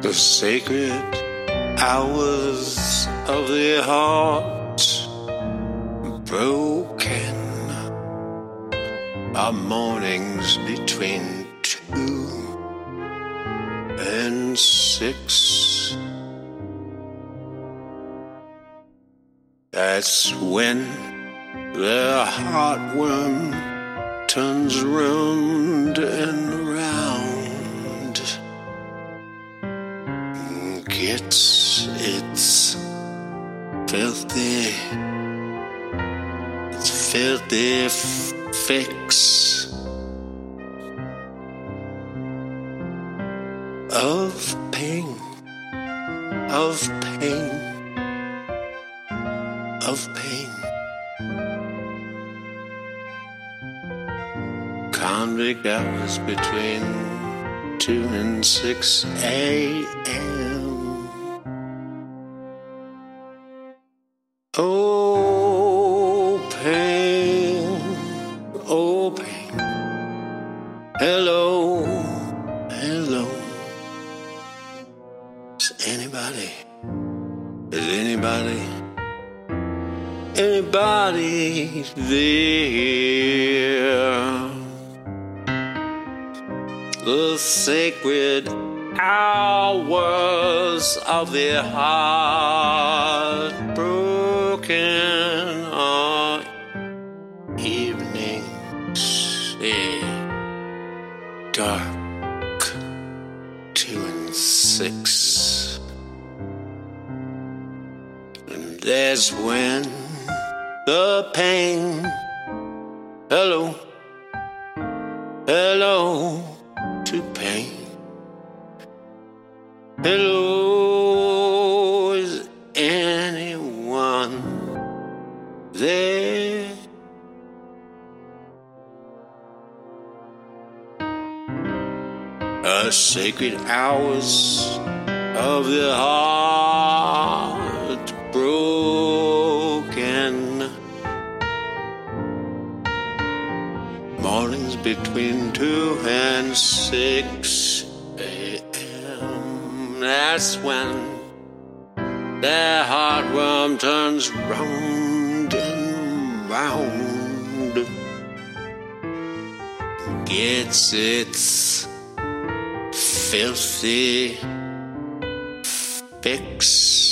The sacred hours of the heart broken are mornings between two and six. That's when the heartworm turns round and gets its filthy, its filthy f- fix of pain, of pain, of pain. Convict hours between two and six a.m. Oh, pain, oh, pain. Hello, hello. Is anybody, is anybody, anybody there? The sacred hours of the heart eh, dark, two and six. And that's when the pain, hello, hello to pain. Hello, is anyone there? A sacred hours of the heart broken. Mornings between two and six a.m. That's when the heartworm turns round and round. Gets its filthy fix